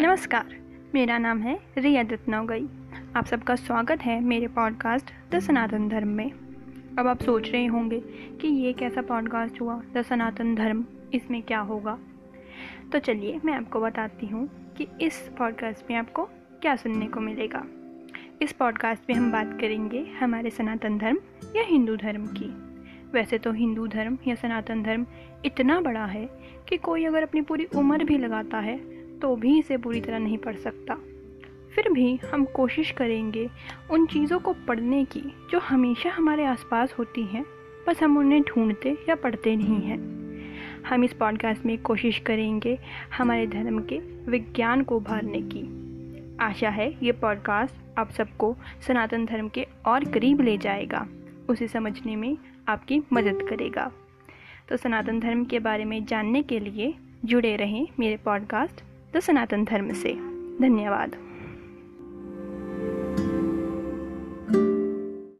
नमस्कार, मेरा नाम है रिया दत्तनौगई। आप सबका स्वागत है मेरे पॉडकास्ट द सनातन धर्म में। अब आप सोच रहे होंगे कि ये कैसा पॉडकास्ट हुआ, द सनातन धर्म, इसमें क्या होगा? तो चलिए मैं आपको बताती हूँ कि इस पॉडकास्ट में आपको क्या सुनने को मिलेगा। इस पॉडकास्ट में हम बात करेंगे हमारे सनातन धर्म या हिंदू धर्म की। वैसे तो हिंदू धर्म या सनातन धर्म इतना बड़ा है कि कोई अगर अपनी पूरी उम्र भी लगाता है तो भी इसे पूरी तरह नहीं पढ़ सकता। फिर भी हम कोशिश करेंगे उन चीज़ों को पढ़ने की जो हमेशा हमारे आसपास होती हैं, बस हम उन्हें ढूंढते या पढ़ते नहीं हैं। हम इस पॉडकास्ट में कोशिश करेंगे हमारे धर्म के विज्ञान को उभारने की। आशा है ये पॉडकास्ट आप सबको सनातन धर्म के और करीब ले जाएगा। उसे समझने में आपकी मदद करेगा। तो सनातन धर्म के बारे में जानने के लिए जुड़े रहें मेरे पॉडकास्ट द सनातन धर्म से। धन्यवाद।